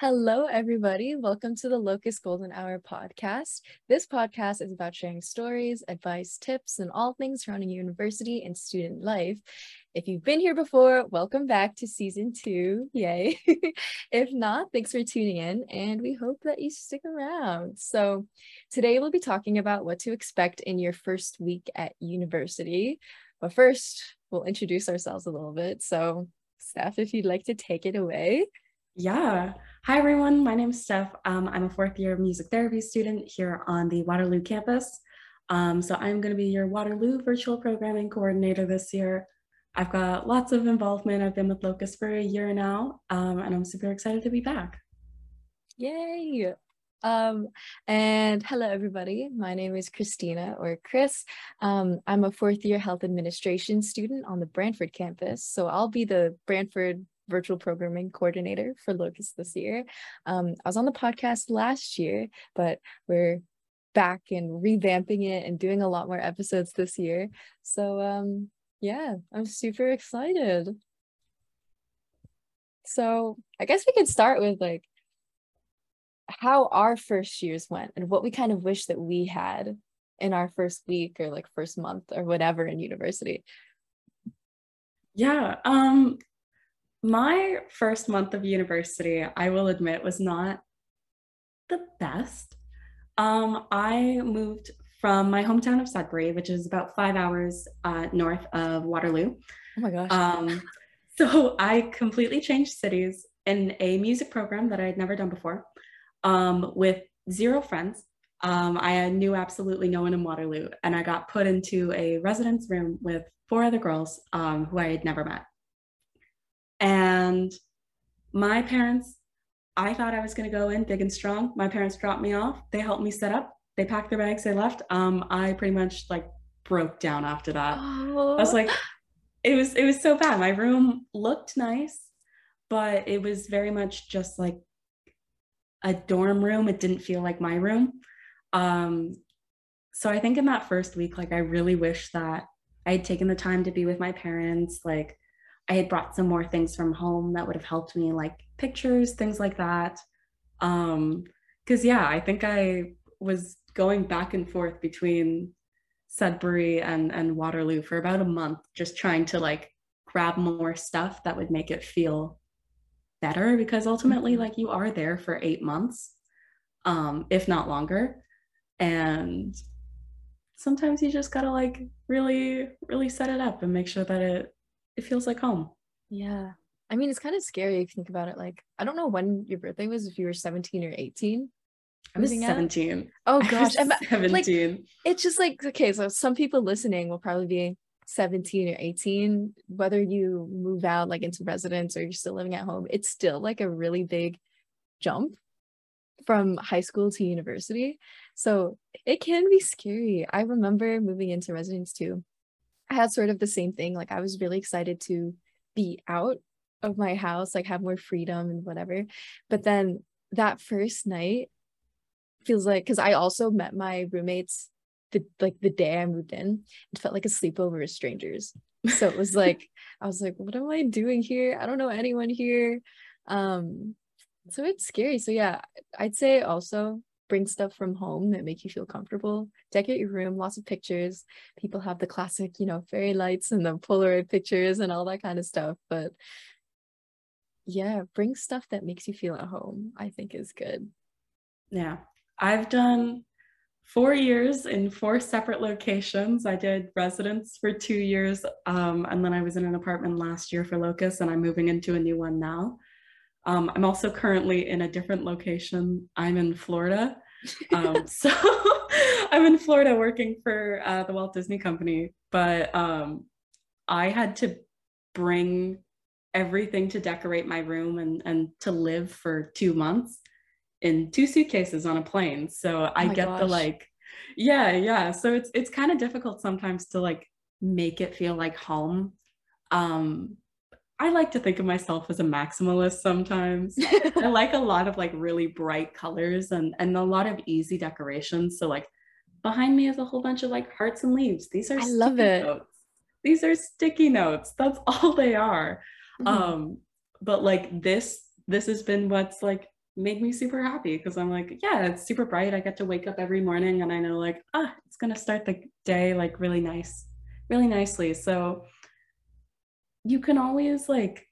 Hello, everybody. Welcome to the Locus Golden Hour podcast. This podcast is about sharing stories, advice, tips, and all things surrounding university and student life. If you've been here before, welcome back to season two. Yay. if not, thanks for tuning in, and we hope that you stick around. So, today we'll be talking about what to expect in your first week at university. But first, we'll introduce ourselves a little bit. So, Steph, if you'd like to take it away. Yeah. Hi, everyone. My name is Steph. Um, I'm a fourth year music therapy student here on the Waterloo campus. Um, so I'm going to be your Waterloo virtual programming coordinator this year. I've got lots of involvement. I've been with Locus for a year now, um, and I'm super excited to be back. Yay! Um, and hello, everybody. My name is Christina or Chris. Um, I'm a fourth year health administration student on the Brantford campus. So I'll be the Brantford virtual programming coordinator for Locus this year. Um, I was on the podcast last year, but we're back and revamping it and doing a lot more episodes this year. So um, yeah, I'm super excited. So I guess we could start with like how our first years went and what we kind of wish that we had in our first week or like first month or whatever in university. Yeah, um my first month of university, I will admit, was not the best. Um, I moved from my hometown of Sudbury, which is about five hours uh, north of Waterloo. Oh my gosh. Um, so I completely changed cities in a music program that I had never done before um, with zero friends. Um, I knew absolutely no one in Waterloo, and I got put into a residence room with four other girls um, who I had never met. And my parents, I thought I was going to go in big and strong. My parents dropped me off. They helped me set up. They packed their bags. They left. Um, I pretty much like broke down after that. Oh. I was like, it was it was so bad. My room looked nice, but it was very much just like a dorm room. It didn't feel like my room. Um, so I think in that first week, like I really wish that I had taken the time to be with my parents, like I had brought some more things from home that would have helped me, like pictures, things like that. Um, because yeah, I think I was going back and forth between Sudbury and and Waterloo for about a month, just trying to like grab more stuff that would make it feel better because ultimately mm-hmm. like you are there for 8 months um if not longer and sometimes you just got to like really really set it up and make sure that it it feels like home. Yeah. I mean, it's kind of scary if you think about it. Like, I don't know when your birthday was, if you were 17 or 18. I was 17. Out. Oh gosh. 17. Like, it's just like, okay, so some people listening will probably be 17 or 18, whether you move out like into residence or you're still living at home, it's still like a really big jump from high school to university. So it can be scary. I remember moving into residence too. I had sort of the same thing. Like I was really excited to be out of my house, like have more freedom and whatever. But then that first night feels like because I also met my roommates the like the day I moved in. It felt like a sleepover with strangers. So it was like I was like, what am I doing here? I don't know anyone here. Um so it's scary. So yeah, I'd say also bring stuff from home that make you feel comfortable. Decorate your room lots of pictures. People have the classic you know fairy lights and the polaroid pictures and all that kind of stuff but yeah bring stuff that makes you feel at home i think is good. Yeah. I've done four years in four separate locations. I did residence for two years um, and then i was in an apartment last year for locus and i'm moving into a new one now um, I'm also currently in a different location. I'm in Florida. Um, so I'm in Florida working for uh, the Walt Disney Company, but um, I had to bring everything to decorate my room and, and to live for two months in two suitcases on a plane. So oh I get gosh. the like, yeah, yeah. So it's it's kind of difficult sometimes to like make it feel like home. Um, I like to think of myself as a maximalist sometimes. I like a lot of like really bright colors and and a lot of easy decorations. So like behind me is a whole bunch of like hearts and leaves. These are I love it. Notes. These are sticky notes. That's all they are. Mm-hmm. Um but like this this has been what's like made me super happy because I'm like, yeah, it's super bright. I get to wake up every morning and I know like, ah, it's gonna start the day like really nice, really nicely. So you can always like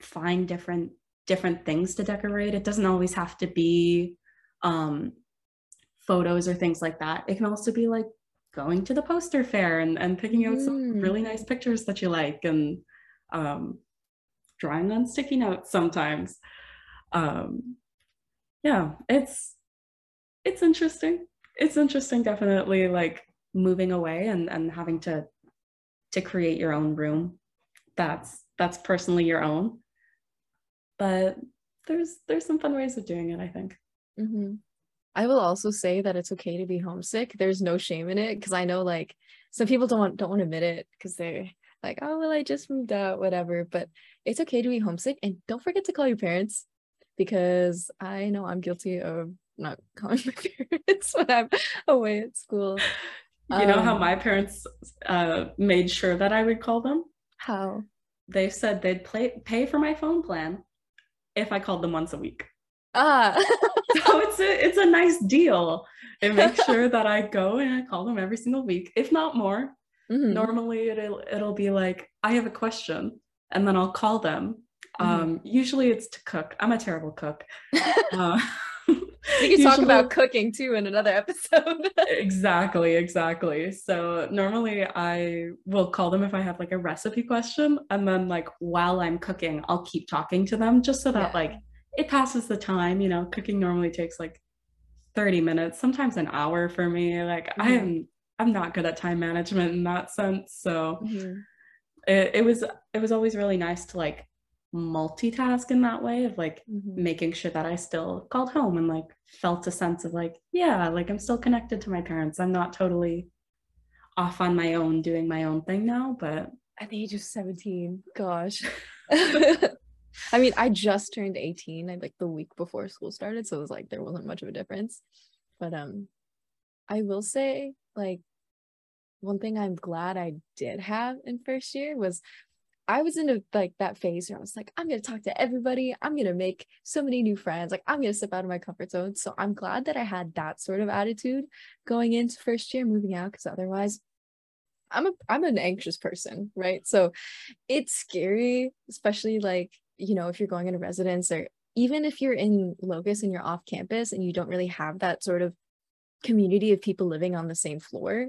find different different things to decorate. It doesn't always have to be um photos or things like that. It can also be like going to the poster fair and, and picking out some Mm. really nice pictures that you like and um, drawing on sticky notes sometimes. Um, yeah, it's it's interesting. It's interesting, definitely like moving away and, and having to to create your own room. That's that's personally your own. But there's there's some fun ways of doing it, I think. hmm I will also say that it's okay to be homesick. There's no shame in it because I know like some people don't want don't want to admit it because they're like, oh well, I just moved out, whatever. But it's okay to be homesick and don't forget to call your parents because I know I'm guilty of not calling my parents when I'm away at school. You know how Um, my parents uh, made sure that I would call them? How? They said they'd play, pay for my phone plan if I called them once a week. Ah, So it's a it's a nice deal. It makes sure that I go and I call them every single week, if not more. Mhm. Normally it'll it'll be like I have a question, and then I'll call them. Mhm. Um, usually it's to cook. I'm a terrible cook. Uh, we can talk about cooking too in another episode. exactly exactly so normally i will call them if i have like a recipe question and then like while i'm cooking i'll keep talking to them just so that Yeah. like it passes the time you know cooking normally takes like 30 minutes sometimes an hour for me like i Mhm. am i'm not good at time management in that sense so Mhm. it, it was it was always really nice to like multitask in that way of like Mhm. making sure that I still called home and like felt a sense of like, yeah, like I'm still connected to my parents. I'm not totally off on my own doing my own thing now, but At the age of 17, gosh. I mean, I just turned 18, I like the week before school started, so it was like there wasn't much of a difference. But um I will say like one thing I'm glad I did have in first year was I was in a, like that phase where I was like, I'm gonna talk to everybody. I'm gonna make so many new friends. Like I'm gonna step out of my comfort zone. So I'm glad that I had that sort of attitude going into first year, moving out, because otherwise, I'm a I'm an anxious person, right? So it's scary, especially like you know if you're going into residence or even if you're in Locust and you're off campus and you don't really have that sort of community of people living on the same floor.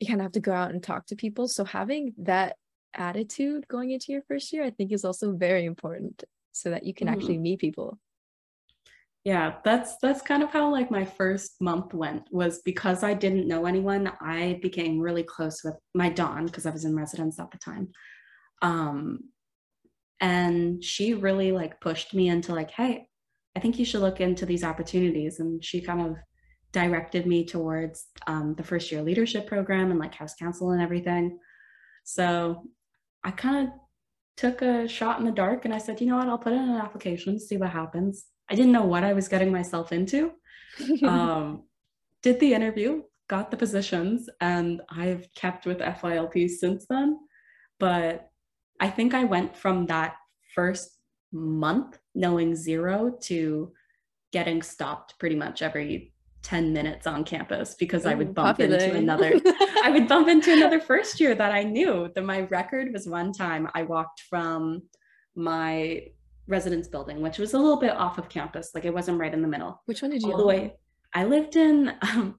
You kind of have to go out and talk to people. So having that attitude going into your first year, I think is also very important so that you can Mhm. actually meet people. yeah, that's that's kind of how like my first month went was because I didn't know anyone, I became really close with my Don because I was in residence at the time. Um and she really like pushed me into like, hey, I think you should look into these opportunities. And she kind of directed me towards um, the first year leadership program and like house council and everything. So I kind of took a shot in the dark and I said, you know what, I'll put in an application, see what happens. I didn't know what I was getting myself into. Um, did the interview, got the positions, and I've kept with FYLP since then. But I think I went from that first month knowing zero to getting stopped pretty much every 10 minutes on campus because I would bump into another I would bump into another first year that I knew. That my record was one time I walked from my residence building, which was a little bit off of campus, like it wasn't right in the middle. Which one did you All the way. I lived in um,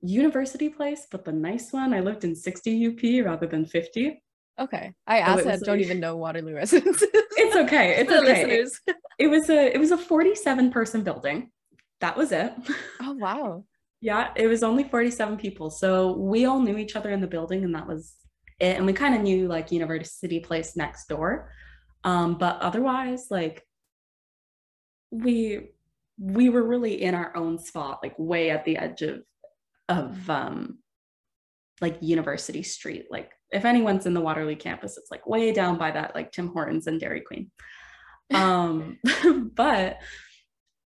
University Place, but the nice one. I lived in 60 UP rather than 50. Okay. I it asked that was don't even know Waterloo residences. It's okay. It's okay. listeners. It was a it was a 47 person building. That was it. Oh wow. Yeah, it was only 47 people. So we all knew each other in the building, and that was it. And we kind of knew like University Place next door. Um, but otherwise, like we we were really in our own spot, like way at the edge of of um like University Street. Like if anyone's in the Waterloo campus, it's like way down by that, like Tim Hortons and Dairy Queen. Um, but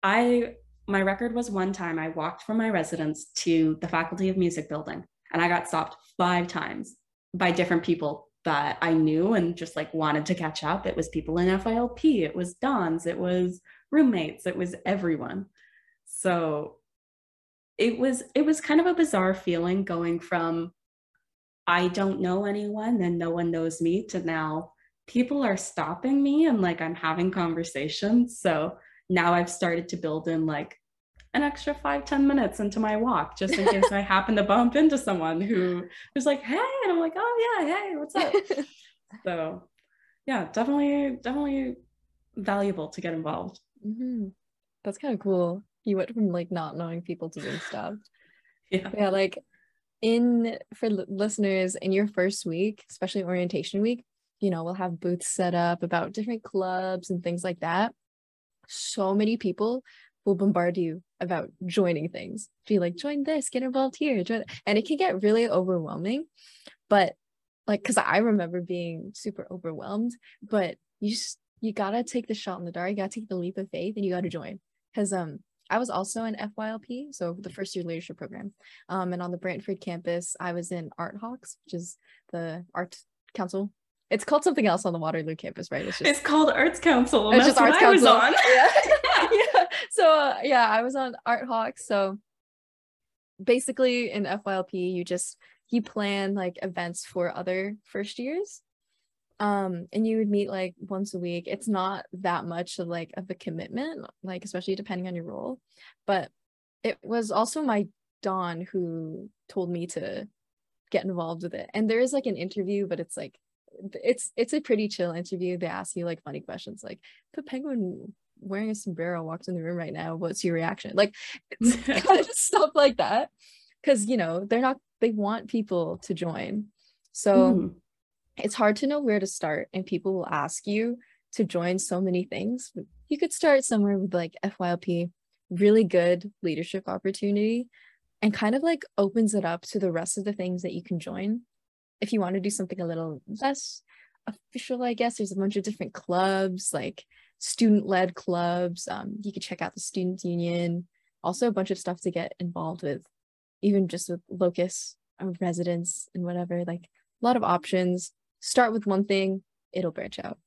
I my record was one time I walked from my residence to the Faculty of Music building and I got stopped five times by different people that I knew and just like wanted to catch up. It was people in FYLP, it was Dons, it was roommates, it was everyone. So it was it was kind of a bizarre feeling going from I don't know anyone and no one knows me to now people are stopping me and like I'm having conversations. So now I've started to build in like an extra five ten minutes into my walk just in case I happen to bump into someone who who is like, hey, and I'm like, oh yeah, hey, what's up? so yeah, definitely, definitely valuable to get involved. Mm-hmm. That's kind of cool. You went from like not knowing people to doing stuff. yeah. Yeah, like in for l- listeners in your first week, especially orientation week, you know, we'll have booths set up about different clubs and things like that. So many people will bombard you about joining things. Be like, join this, get involved here, join, and it can get really overwhelming. But like, cause I remember being super overwhelmed, but you just you gotta take the shot in the dark. You gotta take the leap of faith, and you gotta join. Cause um, I was also in FYLP, so the first year leadership program. Um, and on the Brantford campus, I was in Art Hawks, which is the art council it's called something else on the Waterloo campus, right? It's, just, it's called Arts Council. It's just Arts Council. on. yeah. yeah. So uh, yeah, I was on Art Hawk. So basically, in FYLP, you just you plan like events for other first years, um, and you would meet like once a week. It's not that much of like of a commitment, like especially depending on your role, but it was also my Don who told me to get involved with it. And there is like an interview, but it's like it's it's a pretty chill interview. They ask you like funny questions like if a penguin wearing a sombrero walks in the room right now, what's your reaction? Like it's kind of stuff like that. Cause you know, they're not they want people to join. So mm. it's hard to know where to start, and people will ask you to join so many things. You could start somewhere with like FYLP, really good leadership opportunity, and kind of like opens it up to the rest of the things that you can join if you want to do something a little less official, I guess there's a bunch of different clubs, like student-led clubs. Um, you could check out the student union. Also, a bunch of stuff to get involved with, even just with locus of residents and whatever. Like a lot of options. Start with one thing, it'll branch out.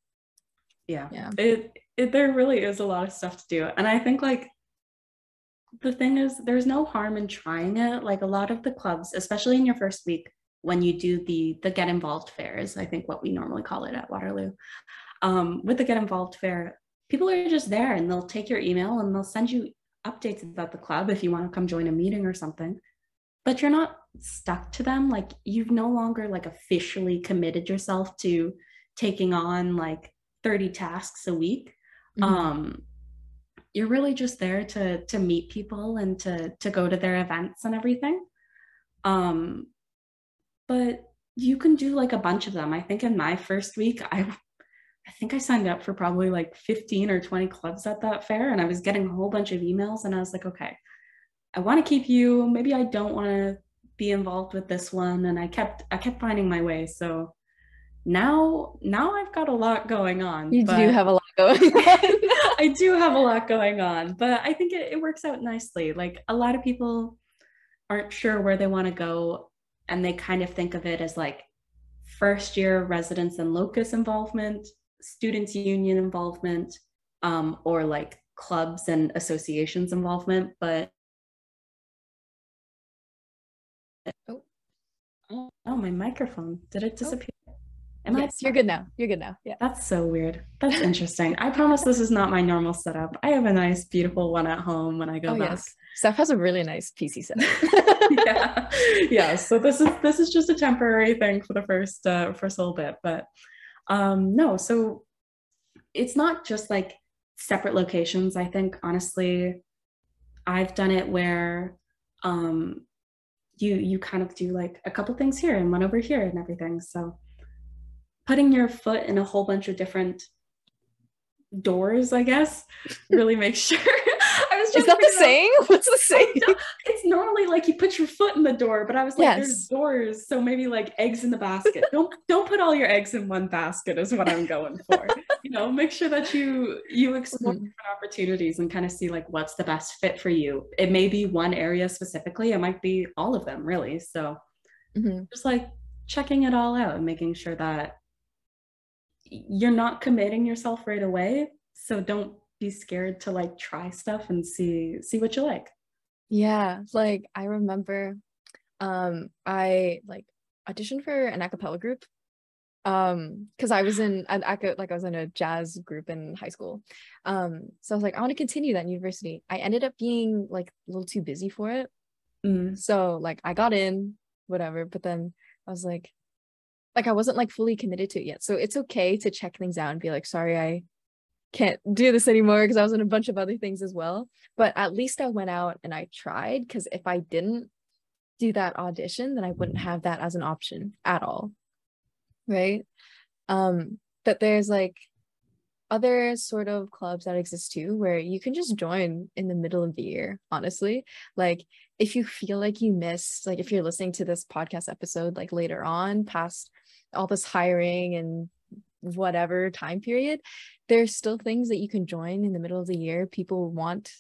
Yeah, yeah. It, it there really is a lot of stuff to do, and I think like the thing is, there's no harm in trying it. Like a lot of the clubs, especially in your first week, when you do the the get involved fair is I think what we normally call it at Waterloo. Um, with the get involved fair, people are just there and they'll take your email and they'll send you updates about the club if you want to come join a meeting or something. But you're not stuck to them. Like you've no longer like officially committed yourself to taking on like 30 tasks a week. Mm-hmm. Um, you're really just there to to meet people and to to go to their events and everything. Um, but you can do like a bunch of them. I think in my first week, I I think I signed up for probably like 15 or 20 clubs at that fair and I was getting a whole bunch of emails and I was like, okay, I want to keep you. Maybe I don't want to be involved with this one and I kept I kept finding my way. So now now I've got a lot going on. You do have a lot going on. I do have a lot going on, but I think it, it works out nicely. Like a lot of people aren't sure where they want to go and they kind of think of it as like first year residents and locus involvement, students union involvement, um, or like clubs and associations involvement. But oh, oh, my microphone did it oh. disappear? Am yes, I? you're good now. You're good now. Yeah. That's so weird. That's interesting. I promise this is not my normal setup. I have a nice, beautiful one at home when I go oh, back. Yes. Steph has a really nice PC setup. yeah. Yeah. So this is this is just a temporary thing for the first uh first little bit. But um no, so it's not just like separate locations. I think honestly, I've done it where um you you kind of do like a couple things here and one over here and everything. So putting your foot in a whole bunch of different doors, I guess, really makes sure. I was just Is that the saying? What's the saying? It's normally like you put your foot in the door, but I was like, yes. there's doors, so maybe like eggs in the basket. don't don't put all your eggs in one basket is what I'm going for. you know, make sure that you you explore mm-hmm. different opportunities and kind of see like what's the best fit for you. It may be one area specifically, it might be all of them, really. So mm-hmm. just like checking it all out and making sure that you're not committing yourself right away. So don't be scared to like try stuff and see see what you like. Yeah, like I remember um I like auditioned for an a cappella group um because i was in an like i was in a jazz group in high school um so i was like i want to continue that in university i ended up being like a little too busy for it mm. so like i got in whatever but then i was like like i wasn't like fully committed to it yet so it's okay to check things out and be like sorry i can't do this anymore because i was in a bunch of other things as well. But at least i went out and i tried because if i didn't do that audition then i wouldn't have that as an option at all. Right? Um but there's like other sort of clubs that exist too where you can just join in the middle of the year honestly. Like if you feel like you missed like if you're listening to this podcast episode like later on past all this hiring and whatever time period there's still things that you can join in the middle of the year people want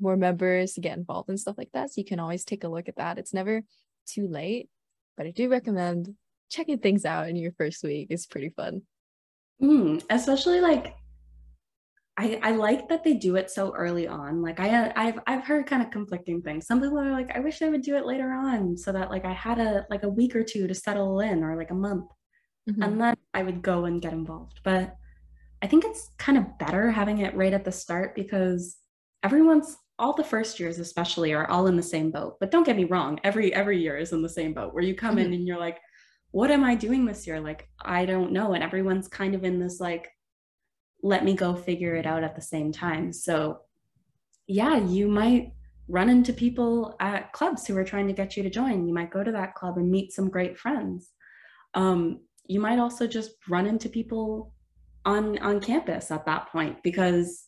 more members to get involved and stuff like that so you can always take a look at that it's never too late but i do recommend checking things out in your first week is pretty fun. Mm, especially like I, I like that they do it so early on. Like I I've I've heard kind of conflicting things. Some people are like, I wish I would do it later on so that like I had a like a week or two to settle in or like a month. Mm-hmm. And then I would go and get involved. But I think it's kind of better having it right at the start because everyone's all the first years especially are all in the same boat. But don't get me wrong, every every year is in the same boat where you come mm-hmm. in and you're like, what am I doing this year? Like, I don't know. And everyone's kind of in this like, let me go figure it out at the same time. So, yeah, you might run into people at clubs who are trying to get you to join. You might go to that club and meet some great friends. Um, you might also just run into people on on campus at that point because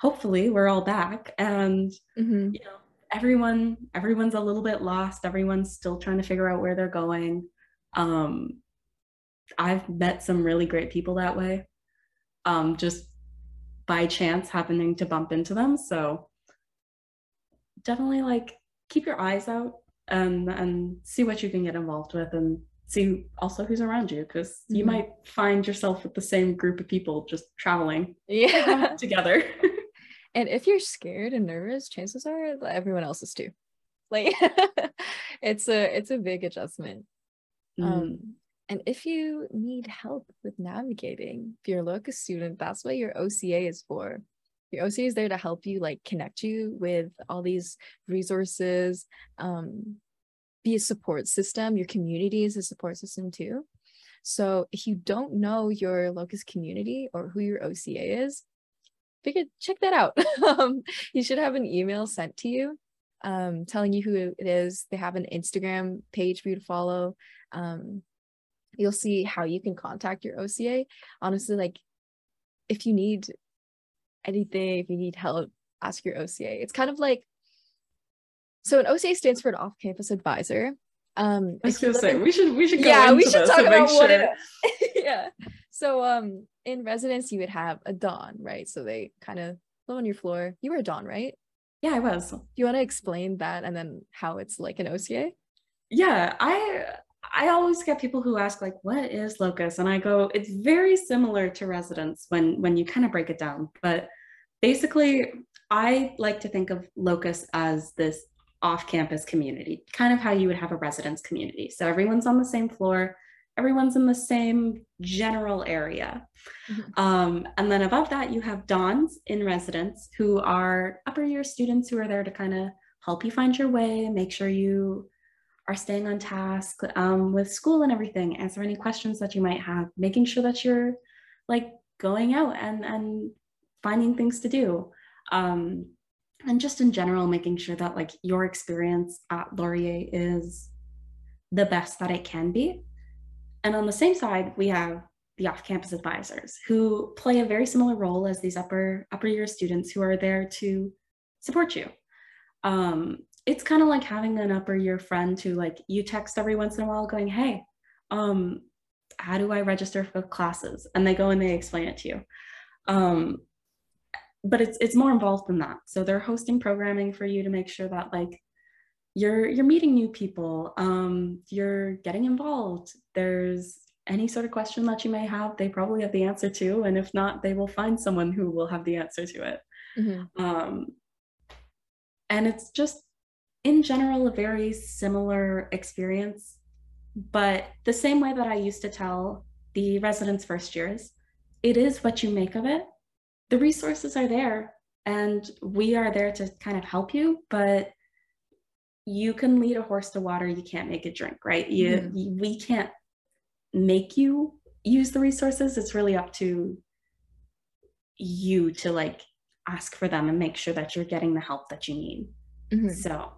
hopefully we're all back and mm-hmm. you know everyone everyone's a little bit lost everyone's still trying to figure out where they're going um, I've met some really great people that way, um, just by chance happening to bump into them. So definitely like keep your eyes out and and see what you can get involved with and see also who's around you because mm-hmm. you might find yourself with the same group of people just traveling yeah together and if you're scared and nervous chances are everyone else is too like it's a it's a big adjustment Mm. Um, and if you need help with navigating, if you're a locus student, that's what your OCA is for. Your OCA is there to help you like connect you with all these resources, um, be a support system. Your community is a support system too. So if you don't know your locus community or who your OCA is, figure check that out. um, you should have an email sent to you um, telling you who it is. They have an Instagram page for you to follow um, you'll see how you can contact your OCA. Honestly, like if you need anything, if you need help, ask your OCA. It's kind of like so an OCA stands for an off-campus advisor. Um I was gonna say in, we should we should go yeah we should talk about sure. what it is. yeah. So um in residence you would have a don, right? So they kind of live on your floor. You were a don, right? Yeah, I was. Do you want to explain that and then how it's like an OCA? Yeah, I I always get people who ask like, what is locus? And I go, it's very similar to residence when when you kind of break it down. But basically, I like to think of locus as this off-campus community, kind of how you would have a residence community. So everyone's on the same floor, everyone's in the same general area. Mm-hmm. Um, and then above that, you have dons in residence who are upper year students who are there to kind of help you find your way, make sure you are staying on task um, with school and everything, answer any questions that you might have, making sure that you're like going out and, and finding things to do. Um, and just in general, making sure that like your experience at Laurier is the best that it can be. And on the same side, we have the off-campus advisors who play a very similar role as these upper upper year students who are there to support you. Um, it's kind of like having an upper year friend who like you text every once in a while going, hey, um, how do I register for classes? And they go and they explain it to you. Um, but it's it's more involved than that. So they're hosting programming for you to make sure that like you're you're meeting new people um, you're getting involved there's any sort of question that you may have they probably have the answer to and if not they will find someone who will have the answer to it mm-hmm. um, and it's just in general a very similar experience but the same way that i used to tell the residents first years it is what you make of it the resources are there and we are there to kind of help you but you can lead a horse to water. You can't make it drink right? You, you, we can't make you use the resources. It's really up to you to like ask for them and make sure that you're getting the help that you need. Mm-hmm. so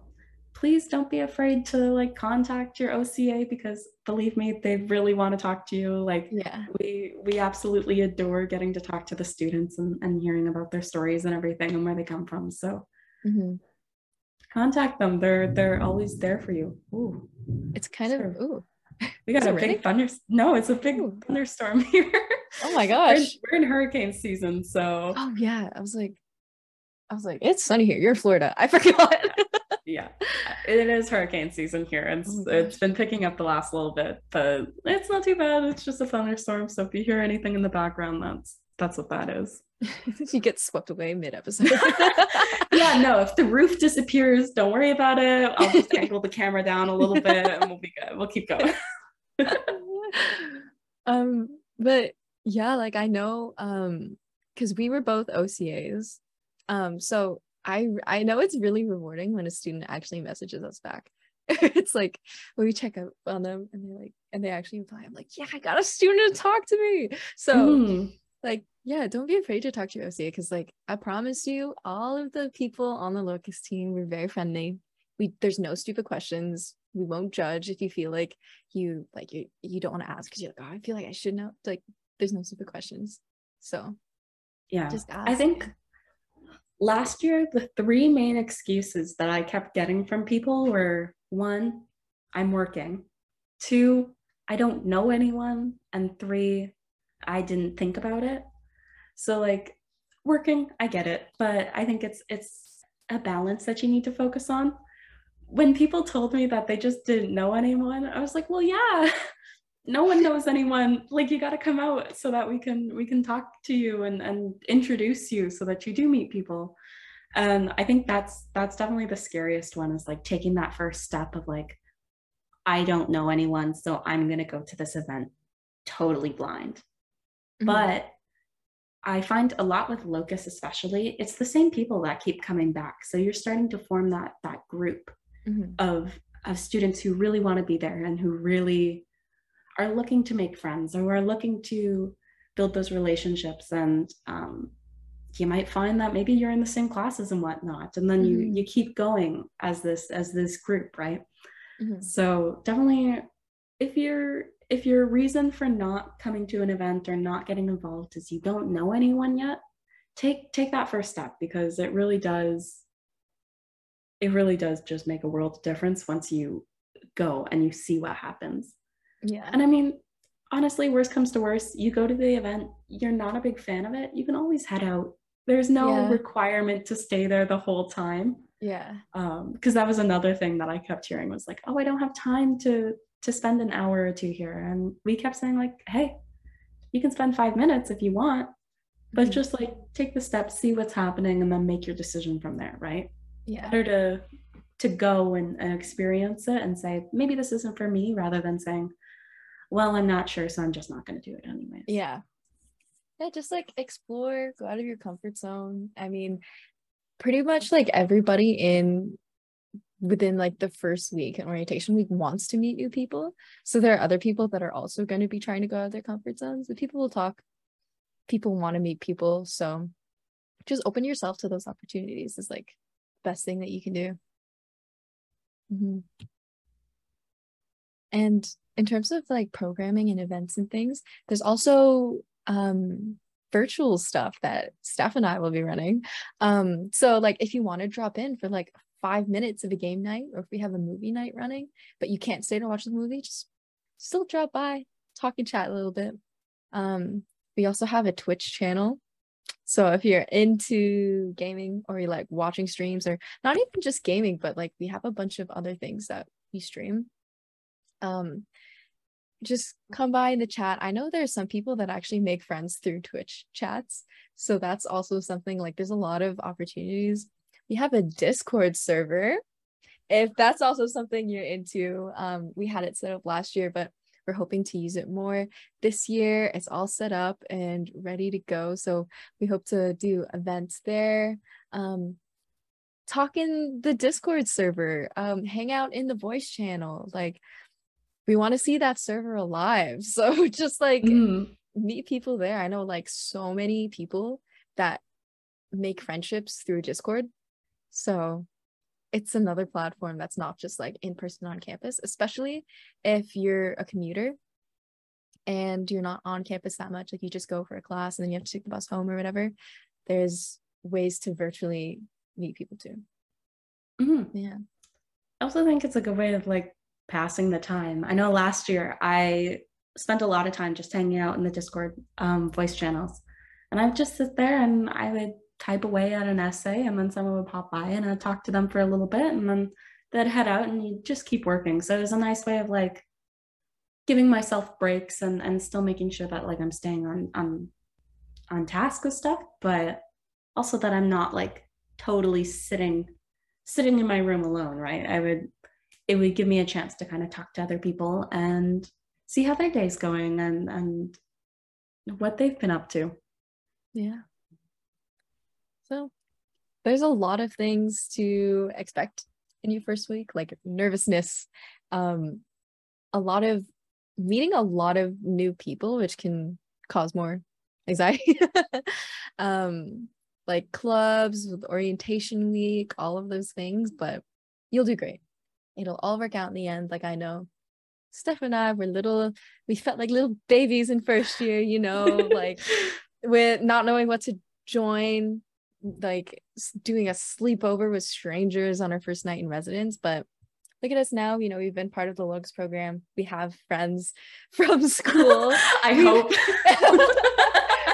please don't be afraid to like contact your OCA because believe me, they really want to talk to you. Like yeah. we we absolutely adore getting to talk to the students and, and hearing about their stories and everything and where they come from. So mm-hmm. contact them. They're they're always there for you. Ooh. It's kind of ooh. We got a big thunder. No, it's a big ooh. thunderstorm here. Oh my gosh. we're, in, we're in hurricane season, so Oh yeah. I was like, I was like, it's sunny here. You're in Florida. I forgot yeah. It is hurricane season here. And oh it's been picking up the last little bit but it's not too bad. It's just a thunderstorm. So if you hear anything in the background that's that's what that is. You get swept away mid-episode. Yeah no if the roof disappears don't worry about it. I'll just angle the camera down a little bit and we'll be good. We'll keep going. Um but yeah like i know um because we were both ocas um so I I know it's really rewarding when a student actually messages us back. it's like when we check up on them and they're like and they actually reply, I'm like, yeah, I got a student to talk to me. So mm. like, yeah, don't be afraid to talk to your OCA because like I promise you, all of the people on the locus team were very friendly. We there's no stupid questions. We won't judge if you feel like you like you you don't want to ask because you're like, oh, I feel like I should know. Like there's no stupid questions. So yeah, just ask. I think last year, the three main excuses that I kept getting from people were one, I'm working, two, I don't know anyone, and three, I didn't think about it. So like working, I get it, but I think it's it's a balance that you need to focus on. When people told me that they just didn't know anyone, I was like, well, yeah, no one knows anyone like you got to come out so that we can we can talk to you and and introduce you so that you do meet people and i think that's that's definitely the scariest one is like taking that first step of like i don't know anyone so i'm going to go to this event totally blind mm-hmm. but i find a lot with locus especially it's the same people that keep coming back so you're starting to form that that group mm-hmm. of of students who really want to be there and who really are looking to make friends or are looking to build those relationships and um, you might find that maybe you're in the same classes and whatnot and then mm-hmm. you you keep going as this as this group right mm-hmm. so definitely if you're if your reason for not coming to an event or not getting involved is you don't know anyone yet take take that first step because it really does it really does just make a world of difference once you go and you see what happens yeah. And I mean, honestly, worst comes to worst, you go to the event, you're not a big fan of it, you can always head out. There's no yeah. requirement to stay there the whole time. Yeah. Um, because that was another thing that I kept hearing was like, oh, I don't have time to to spend an hour or two here. And we kept saying, like, hey, you can spend five minutes if you want, but mm-hmm. just like take the steps, see what's happening, and then make your decision from there, right? Yeah. Better to to go and, and experience it and say, maybe this isn't for me, rather than saying, well, I'm not sure, so I'm just not going to do it anyway. Yeah. Yeah, just like explore, go out of your comfort zone. I mean, pretty much like everybody in within like the first week in orientation week wants to meet new people. So there are other people that are also going to be trying to go out of their comfort zones. The people will talk. People want to meet people. So just open yourself to those opportunities is like the best thing that you can do. Mm-hmm. And in terms of like programming and events and things, there's also um, virtual stuff that Steph and I will be running. Um, so like if you want to drop in for like five minutes of a game night, or if we have a movie night running, but you can't stay to watch the movie, just still drop by, talk and chat a little bit. Um, we also have a Twitch channel. So if you're into gaming or you like watching streams or not even just gaming, but like we have a bunch of other things that we stream. Um just come by in the chat. I know there's some people that actually make friends through Twitch chats. So that's also something like there's a lot of opportunities. We have a Discord server. If that's also something you're into, um, we had it set up last year, but we're hoping to use it more this year. It's all set up and ready to go. So we hope to do events there. Um, talk in the Discord server, um, hang out in the voice channel. Like we want to see that server alive. So just like mm. meet people there. I know like so many people that make friendships through Discord. So it's another platform that's not just like in person on campus, especially if you're a commuter and you're not on campus that much. Like you just go for a class and then you have to take the bus home or whatever. There's ways to virtually meet people too. Mm-hmm. Yeah. I also think it's a good way of like passing the time. I know last year I spent a lot of time just hanging out in the Discord um, voice channels. And I would just sit there and I would type away at an essay and then someone would pop by and I'd talk to them for a little bit and then they'd head out and you just keep working. So it was a nice way of like giving myself breaks and and still making sure that like I'm staying on on on task with stuff, but also that I'm not like totally sitting sitting in my room alone, right? I would it would give me a chance to kind of talk to other people and see how their day's going and and what they've been up to. Yeah. So there's a lot of things to expect in your first week, like nervousness, um, a lot of meeting a lot of new people, which can cause more anxiety. um, like clubs with orientation week, all of those things, but you'll do great. It'll all work out in the end. Like I know Steph and I were little, we felt like little babies in first year, you know, like with not knowing what to join like doing a sleepover with strangers on our first night in residence but look at us now you know we've been part of the locus program we have friends from school i hope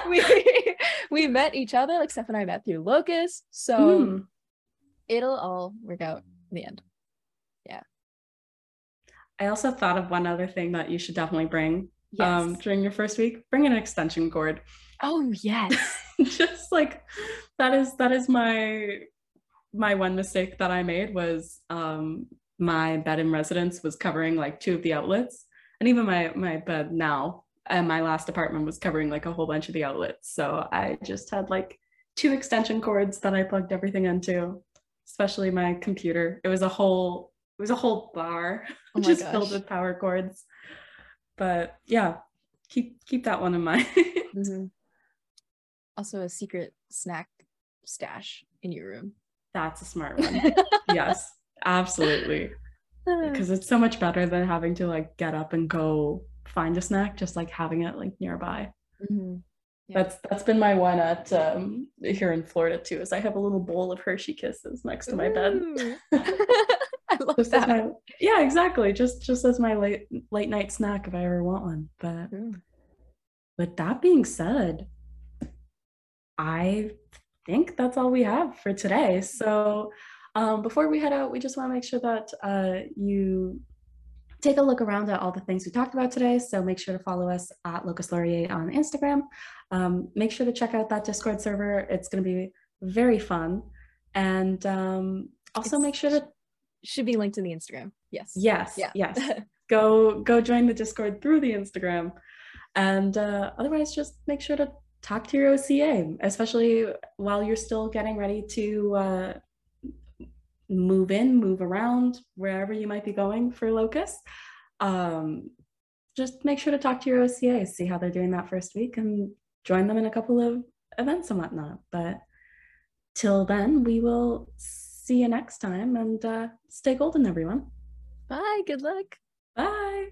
we we met each other like steph and i met through locus so mm. it'll all work out in the end i also thought of one other thing that you should definitely bring um, yes. um during your first week bring an extension cord. Oh yes. Just like that is that is my my one mistake that I made was um my bed in residence was covering like two of the outlets and even my my bed now and my last apartment was covering like a whole bunch of the outlets. So I just had like two extension cords that I plugged everything into especially my computer. It was a whole it was a whole bar oh just gosh. filled with power cords but yeah keep keep that one in mind mm-hmm also a secret snack stash in your room. That's a smart one. yes, absolutely. Because it's so much better than having to like get up and go find a snack, just like having it like nearby. Mm-hmm. Yeah. That's that's been my one at um, here in Florida too. Is I have a little bowl of Hershey Kisses next to my bed. Just that. My, yeah, exactly. Just just as my late late night snack if I ever want one. But mm. with that being said, I think that's all we have for today. So um, before we head out, we just want to make sure that uh, you take a look around at all the things we talked about today. So make sure to follow us at Locus Laurier on Instagram. Um, make sure to check out that Discord server. It's going to be very fun. And um, also it's, make sure to should be linked in the Instagram. Yes. Yes. Yeah. Yes. go go join the Discord through the Instagram. And uh, otherwise, just make sure to talk to your OCA, especially while you're still getting ready to uh, move in, move around, wherever you might be going for Locus. Um, just make sure to talk to your OCA, see how they're doing that first week, and join them in a couple of events and whatnot. But till then, we will see you next time and uh, stay golden, everyone. Bye. Good luck. Bye.